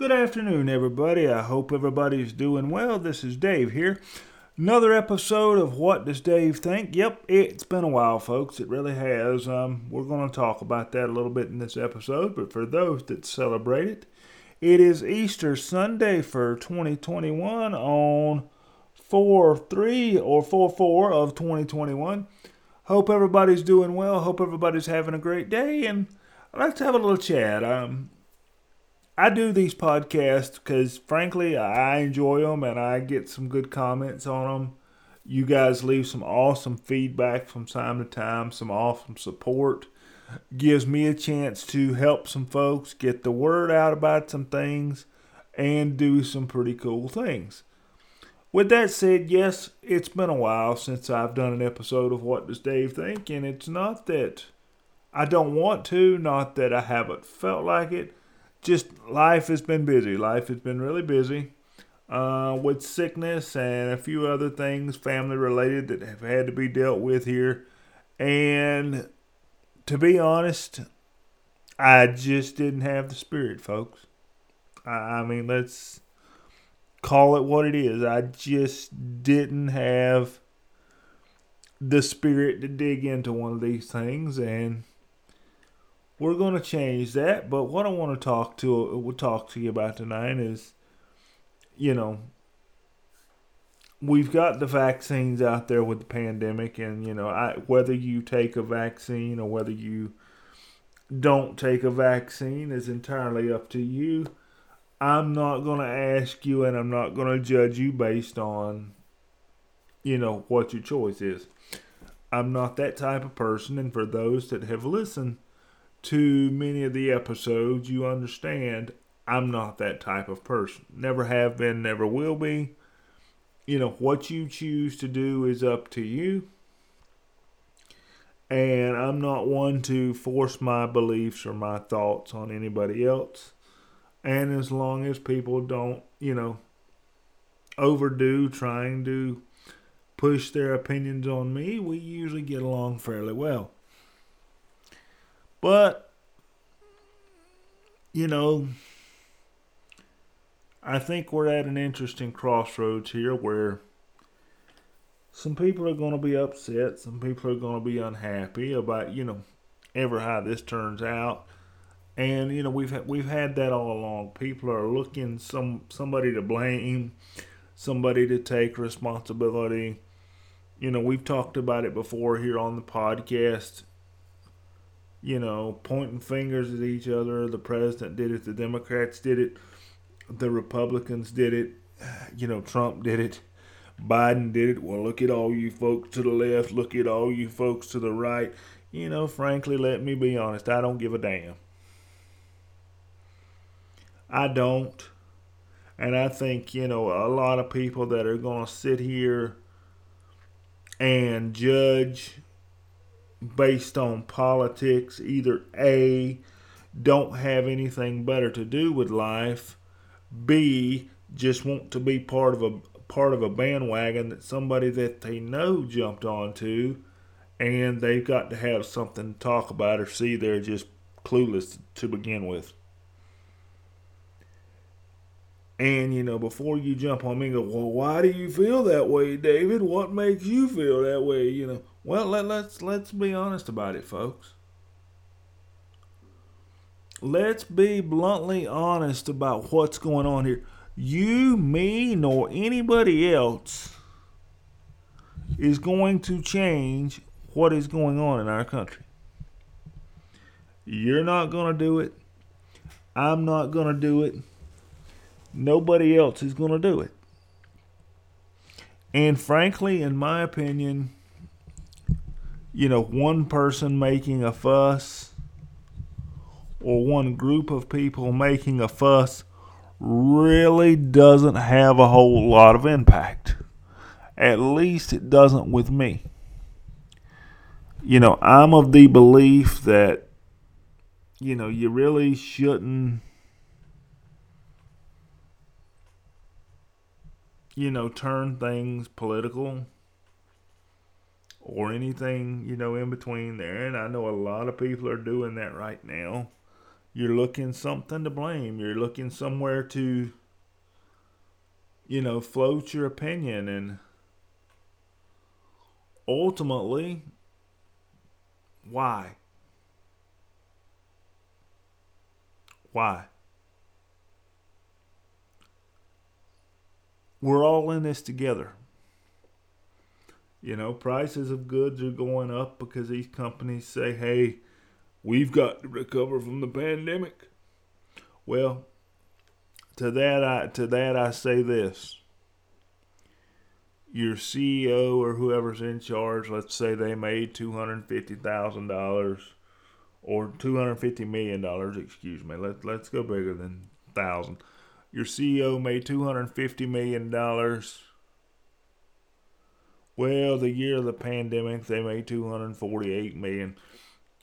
Good afternoon, everybody. I hope everybody's doing well. This is Dave here. Another episode of What Does Dave Think? Yep, it's been a while, folks. It really has. Um, we're going to talk about that a little bit in this episode, but for those that celebrate it, it is Easter Sunday for 2021 on 4 3 or 4 4 of 2021. Hope everybody's doing well. Hope everybody's having a great day. And I'd like to have a little chat. Um, I do these podcasts because, frankly, I enjoy them and I get some good comments on them. You guys leave some awesome feedback from time to time, some awesome support. Gives me a chance to help some folks get the word out about some things and do some pretty cool things. With that said, yes, it's been a while since I've done an episode of What Does Dave Think, and it's not that I don't want to, not that I haven't felt like it. Just life has been busy. Life has been really busy uh, with sickness and a few other things family related that have had to be dealt with here. And to be honest, I just didn't have the spirit, folks. I, I mean, let's call it what it is. I just didn't have the spirit to dig into one of these things and we're going to change that but what i want to talk to we'll talk to you about tonight is you know we've got the vaccines out there with the pandemic and you know I, whether you take a vaccine or whether you don't take a vaccine is entirely up to you I'm not going to ask you and I'm not going to judge you based on, you know, what your choice is. I'm not that type of person. And for those that have listened to many of the episodes, you understand I'm not that type of person. Never have been, never will be. You know, what you choose to do is up to you. And I'm not one to force my beliefs or my thoughts on anybody else. And as long as people don't, you know, overdo trying to push their opinions on me, we usually get along fairly well. But, you know, I think we're at an interesting crossroads here where some people are going to be upset, some people are going to be unhappy about, you know, ever how this turns out. And you know we've had, we've had that all along. People are looking some somebody to blame, somebody to take responsibility. You know we've talked about it before here on the podcast. You know, pointing fingers at each other. The president did it. The Democrats did it. The Republicans did it. You know, Trump did it. Biden did it. Well, look at all you folks to the left. Look at all you folks to the right. You know, frankly, let me be honest. I don't give a damn. I don't. And I think, you know, a lot of people that are going to sit here and judge based on politics either A, don't have anything better to do with life, B, just want to be part of a part of a bandwagon that somebody that they know jumped onto and they've got to have something to talk about or see they're just clueless to begin with. And you know, before you jump on me and go, well, why do you feel that way, David? What makes you feel that way? You know, well, let, let's let's be honest about it, folks. Let's be bluntly honest about what's going on here. You, me, nor anybody else is going to change what is going on in our country. You're not going to do it. I'm not going to do it. Nobody else is going to do it. And frankly, in my opinion, you know, one person making a fuss or one group of people making a fuss really doesn't have a whole lot of impact. At least it doesn't with me. You know, I'm of the belief that, you know, you really shouldn't you know, turn things political or anything, you know, in between there. And I know a lot of people are doing that right now. you're looking something to blame. You're looking somewhere to, you know, float your opinion. And ultimately, why? Why? We're all in this together. You know, prices of goods are going up because these companies say, hey, we've got to recover from the pandemic. Well, to that I to that I say this. Your CEO or whoever's in charge, let's say they made two hundred fifty thousand dollars or two hundred fifty million dollars, excuse me. Let let's go bigger than thousand. Your CEO made two hundred fifty million dollars well, the year of the pandemic, they made 248 million.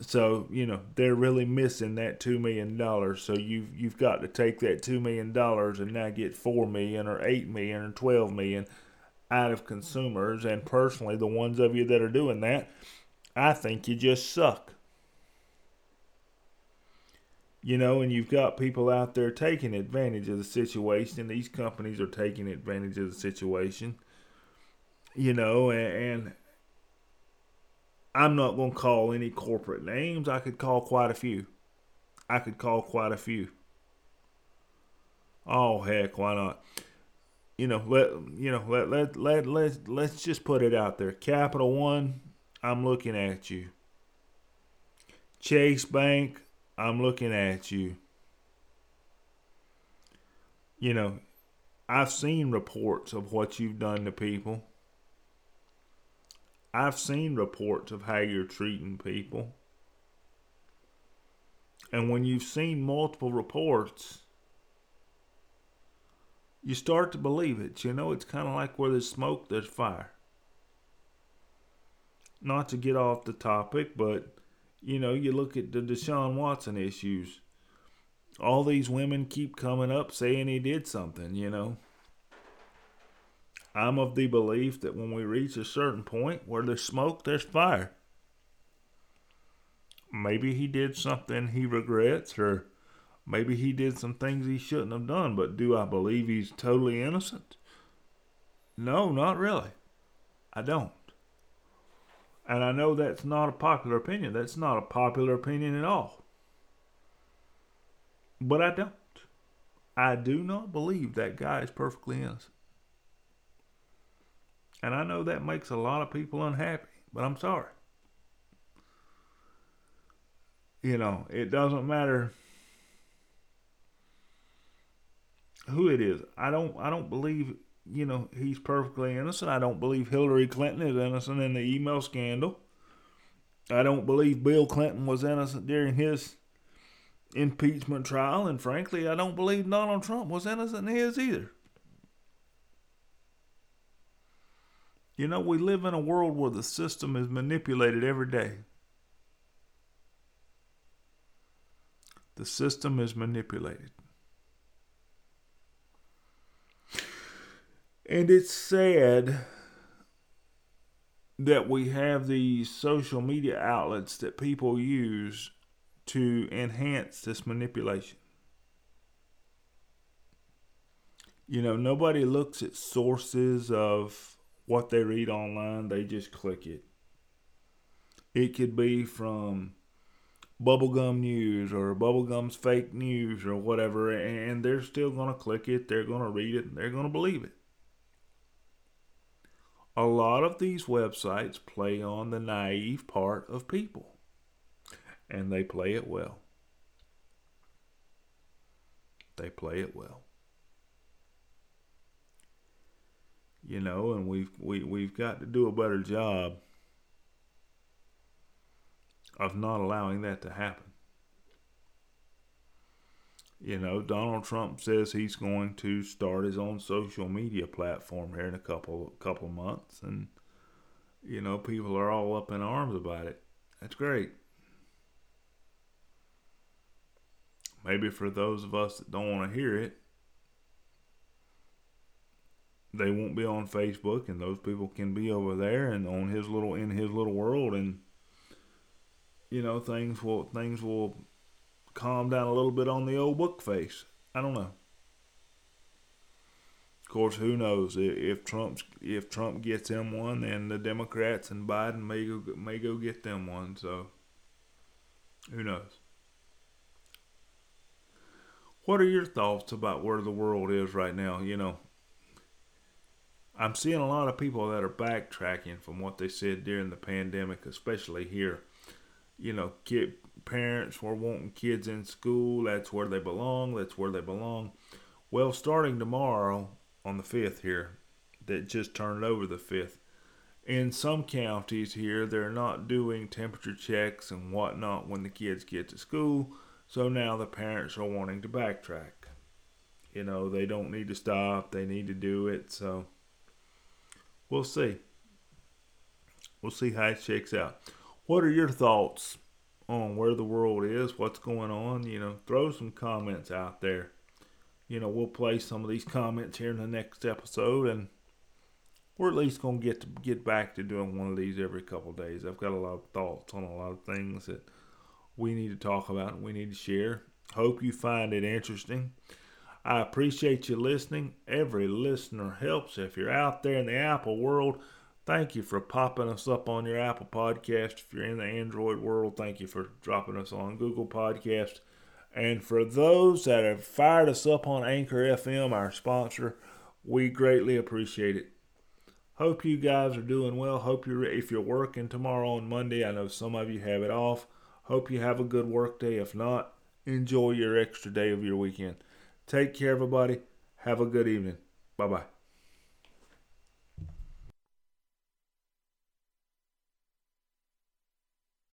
So you know they're really missing that two million dollars. So you've you've got to take that two million dollars and now get four million or eight million or twelve million out of consumers. And personally, the ones of you that are doing that, I think you just suck. You know, and you've got people out there taking advantage of the situation. These companies are taking advantage of the situation you know, and, and I'm not going to call any corporate names. I could call quite a few. I could call quite a few. Oh heck, why not? You know, let you know, let let let let let's just put it out there. Capital One, I'm looking at you. Chase Bank, I'm looking at you. You know, I've seen reports of what you've done to people. I've seen reports of how you're treating people. And when you've seen multiple reports, you start to believe it. You know, it's kind of like where there's smoke, there's fire. Not to get off the topic, but, you know, you look at the Deshaun Watson issues. All these women keep coming up saying he did something, you know. I'm of the belief that when we reach a certain point where there's smoke, there's fire. Maybe he did something he regrets, or maybe he did some things he shouldn't have done, but do I believe he's totally innocent? No, not really. I don't. And I know that's not a popular opinion. That's not a popular opinion at all. But I don't. I do not believe that guy is perfectly innocent. And I know that makes a lot of people unhappy, but I'm sorry. You know, it doesn't matter who it is. I don't I don't believe, you know, he's perfectly innocent. I don't believe Hillary Clinton is innocent in the email scandal. I don't believe Bill Clinton was innocent during his impeachment trial, and frankly, I don't believe Donald Trump was innocent in his either. You know, we live in a world where the system is manipulated every day. The system is manipulated. And it's sad that we have these social media outlets that people use to enhance this manipulation. You know, nobody looks at sources of what they read online, they just click it. It could be from bubblegum news or bubblegum's fake news or whatever, and they're still going to click it, they're going to read it, and they're going to believe it. A lot of these websites play on the naive part of people, and they play it well. They play it well. you know, and we've we, we've got to do a better job of not allowing that to happen. You know, Donald Trump says he's going to start his own social media platform here in a couple couple months, and you know, people are all up in arms about it. That's great. Maybe for those of us that don't want to hear it, they won't be on Facebook, and those people can be over there and on his little in his little world, and you know things will things will calm down a little bit on the old book face. I don't know. Of course, who knows if Trump's if Trump gets him one, then the Democrats and Biden may go may go get them one. So who knows? What are your thoughts about where the world is right now? You know, I'm seeing a lot of people that are backtracking from what they said during the pandemic, especially here. You know, kid parents were wanting kids in school. That's where they belong. That's where they belong. Well, starting tomorrow on the fifth here, that just turned over the fifth. In some counties here, they're not doing temperature checks and whatnot when the kids get to school so now the parents are wanting to backtrack. You know, they don't need to stop, they need to do it. So we'll see. We'll see how it shakes out. What are your thoughts on where the world is, what's going on? You know, throw some comments out there. You know, we'll play some of these comments here in the next episode and we're at least gonna get to get back to doing one of these every couple days. I've got a lot of thoughts on a lot of things that we need to talk about and we need to share. Hope you find it interesting. I appreciate you listening. Every listener helps. If you're out there in the Apple world, thank you for popping us up on your Apple podcast. If you're in the Android world, thank you for dropping us on Google Podcast. And for those that have fired us up on Anchor FM, our sponsor, we greatly appreciate it. Hope you guys are doing well. Hope you're if you're working tomorrow on Monday. I know some of you have it off. Hope you have a good work day. If not, enjoy your extra day of your weekend. Take care, everybody. Have a good evening. Bye bye.